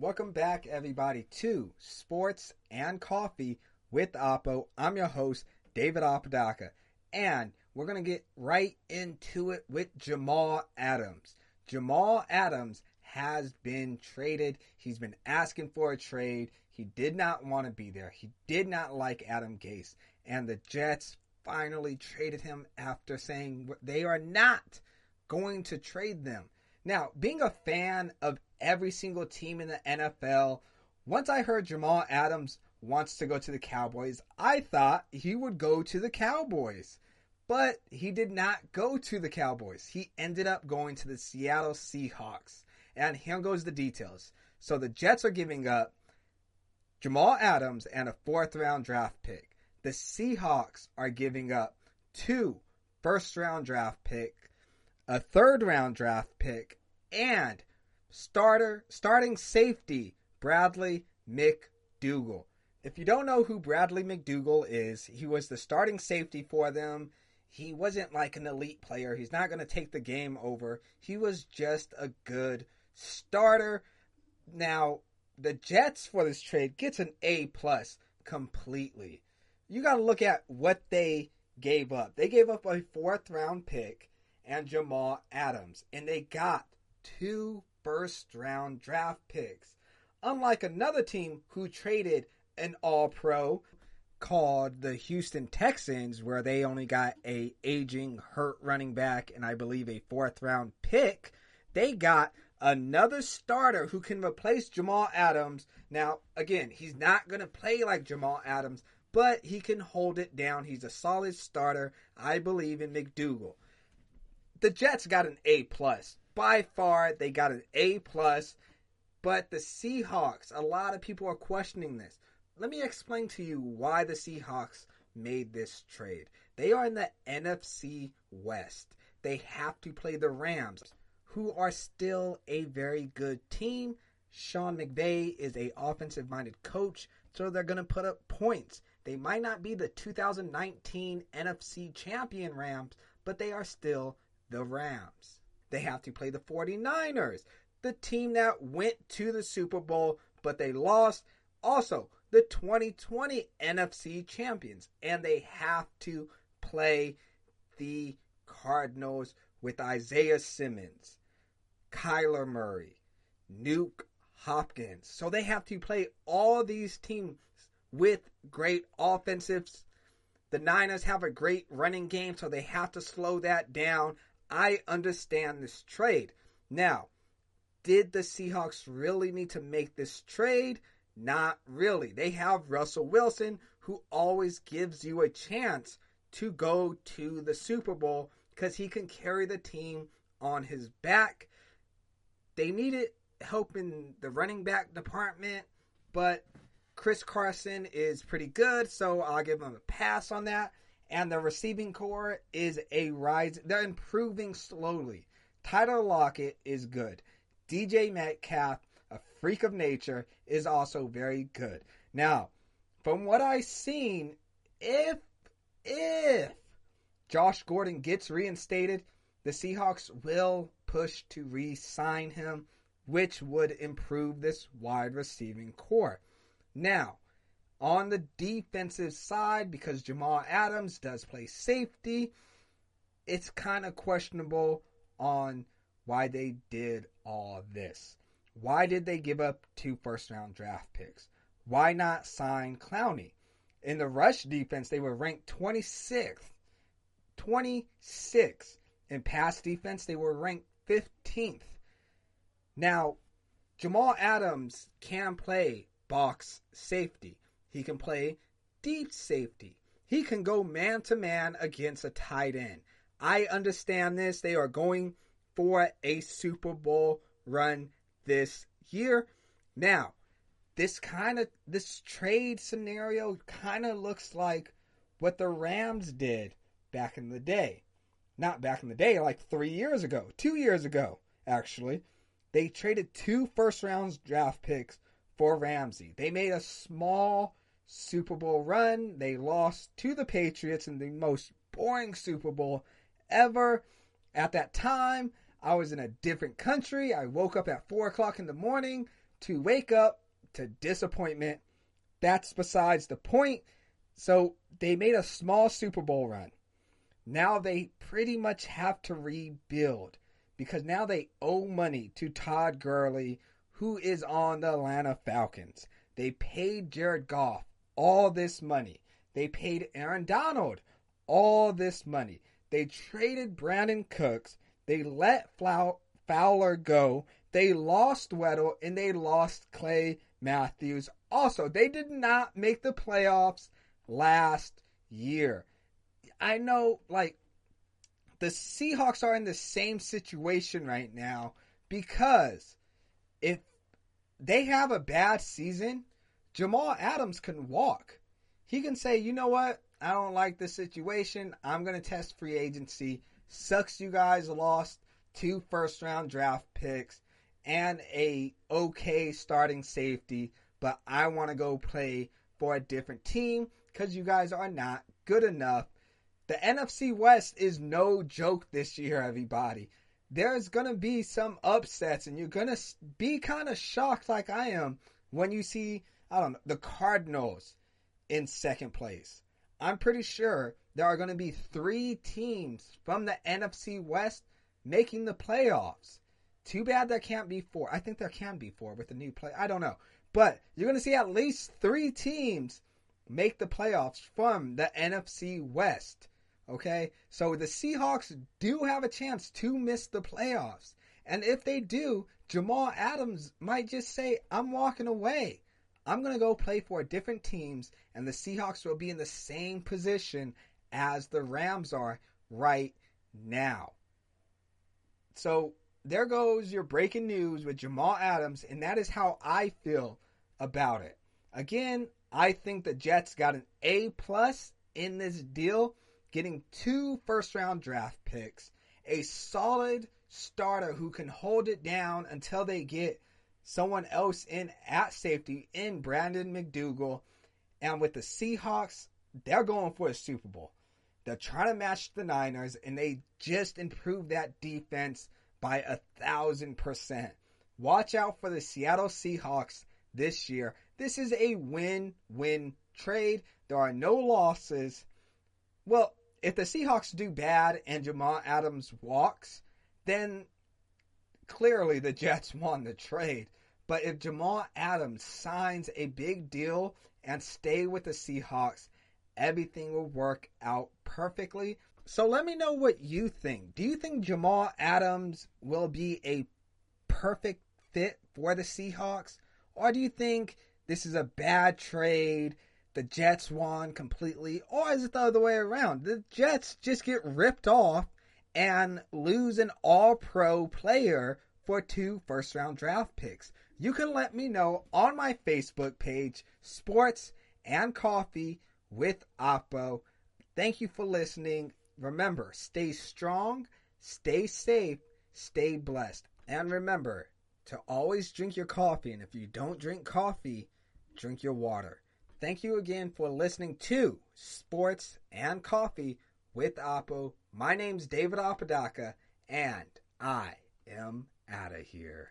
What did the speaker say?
Welcome back, everybody, to Sports and Coffee with Oppo. I'm your host, David Apodaca, and we're going to get right into it with Jamal Adams. Jamal Adams has been traded. He's been asking for a trade. He did not want to be there. He did not like Adam Gase. And the Jets finally traded him after saying they are not going to trade them. Now, being a fan of every single team in the NFL, once I heard Jamal Adams wants to go to the Cowboys, I thought he would go to the Cowboys. But he did not go to the Cowboys. He ended up going to the Seattle Seahawks. And here goes the details. So the Jets are giving up Jamal Adams and a fourth round draft pick. The Seahawks are giving up two first round draft pick a third round draft pick, and starter starting safety Bradley McDougald. If you don't know who Bradley McDougald is, he was the starting safety for them. He wasn't like an elite player. He's not going to take the game over. He was just a good starter. Now, the Jets for this trade gets an A plus completely. You got to look at what they gave up. They gave up a fourth round pick and Jamal Adams. And they got two first round draft picks. Unlike another team who traded an all pro called the Houston Texans, where they only got a aging hurt running back and I believe a fourth round pick, they got another starter who can replace Jamal Adams. Now, again, he's not going to play like Jamal Adams, but he can hold it down. He's a solid starter. I believe in McDougald the Jets got an A plus. By far, they got an A plus. But the Seahawks, a lot of people are questioning this. Let me explain to you why the Seahawks made this trade. They are in the NFC West. They have to play the Rams, who are still a very good team. Sean McVay is a offensive minded coach, so they're going to put up points. They might not be the 2019 NFC champion Rams, but they are still the Rams. They have to play the 49ers, the team that went to the Super Bowl, but they lost. Also, the 2020 NFC champions. And they have to play the Cardinals with Isaiah Simmons, Kyler Murray, Nuk Hopkins. So they have to play all these teams with great offensives. The Niners have a great running game, so they have to slow that down. I understand this trade. Now, did the Seahawks really need to make this trade? Not really. They have Russell Wilson, who always gives you a chance to go to the Super Bowl because he can carry the team on his back. They needed help in the running back department, but Chris Carson is pretty good, so I'll give him a pass on that and the receiving corps is a rise. They're improving slowly. Tyler Lockett is good. DJ Metcalf, a freak of nature, is also very good. Now, from what I've seen, if if Josh Gordon gets reinstated, the Seahawks will push to re-sign him, which would improve this wide receiving corps. Now, on the defensive side, because Jamal Adams does play safety, it's kind of questionable on why they did all this. Why did they give up two first round draft picks? Why not sign Clowney? In the rush defense, they were ranked 26th. 26. In pass defense, they were ranked 15th. Now, Jamal Adams can play box safety. He can play deep safety. He can go man to man against a tight end. I understand this. They are going for a Super Bowl run this year. Now, this kind of this trade scenario kind of looks like what the Rams did back in the day. Not back in the day, like 3 years ago, 2 years ago actually. They traded two first round draft picks for Ramsey. They made a small Super Bowl run. They lost to the Patriots in the most boring Super Bowl ever. At that time, I was in a different country. I woke up at 4 o'clock in the morning to wake up to disappointment. That's besides the point. So they made a small Super Bowl run. Now they pretty much have to rebuild because now they owe money to Todd Gurley, who is on the Atlanta Falcons. They paid Jared Goff all this money. They paid Aaron Donald all this money. They traded Brandin Cooks. They let Fowler go. They lost Weddle and they lost Clay Matthews. Also, they did not make the playoffs last year. I know, like, the Seahawks are in the same situation right now because if they have a bad season, Jamal Adams can walk. He can say, you know what? I don't like this situation. I'm going to test free agency. Sucks you guys lost two first round draft picks and a okay starting safety, but I want to go play for a different team because you guys are not good enough the NFC West is no joke this year, everybody. There's going to be some upsets, and you're going to be kind of shocked, like I am, when you see, I don't know, the Cardinals in second place. I'm pretty sure there are going to be three teams from the NFC West making the playoffs. Too bad there can't be four. I think there can be four with the new play. I don't know. But you're going to see at least three teams make the playoffs from the NFC West. Okay? So the Seahawks do have a chance to miss the playoffs. And if they do, Jamal Adams might just say, I'm walking away. I'm going to go play for different teams, and the Seahawks will be in the same position as the Rams are right now. So there goes your breaking news with Jamal Adams, and that is how I feel about it. Again, I think the Jets got an A plus in this deal getting two first round draft picks, a solid starter who can hold it down until they get someone else in at safety in Brandon McDougald. And with the Seahawks, they're going for a Super Bowl. They're trying to match the Niners, and they just improved that defense by a thousand percent. Watch out for the Seattle Seahawks this year. This is a win win trade. There are no losses. Well, if the Seahawks do bad and Jamal Adams walks, then clearly the Jets won the trade. But if Jamal Adams signs a big deal and stay with the Seahawks, everything will work out perfectly. So let me know what you think. Do you think Jamal Adams will be a perfect fit for the Seahawks? Or do you think this is a bad trade? the Jets won completely, or is it the other way around? The Jets just get ripped off and lose an all pro player for two first round draft picks. You can let me know on my Facebook page, Sports and Coffee with Oppo. Thank you for listening. Remember, stay strong, stay safe, stay blessed. And remember to always drink your coffee. And if you don't drink coffee, drink your water. Thank you again for listening to Sports and Coffee with Oppo. My name's David Apodaca, and I am out of here.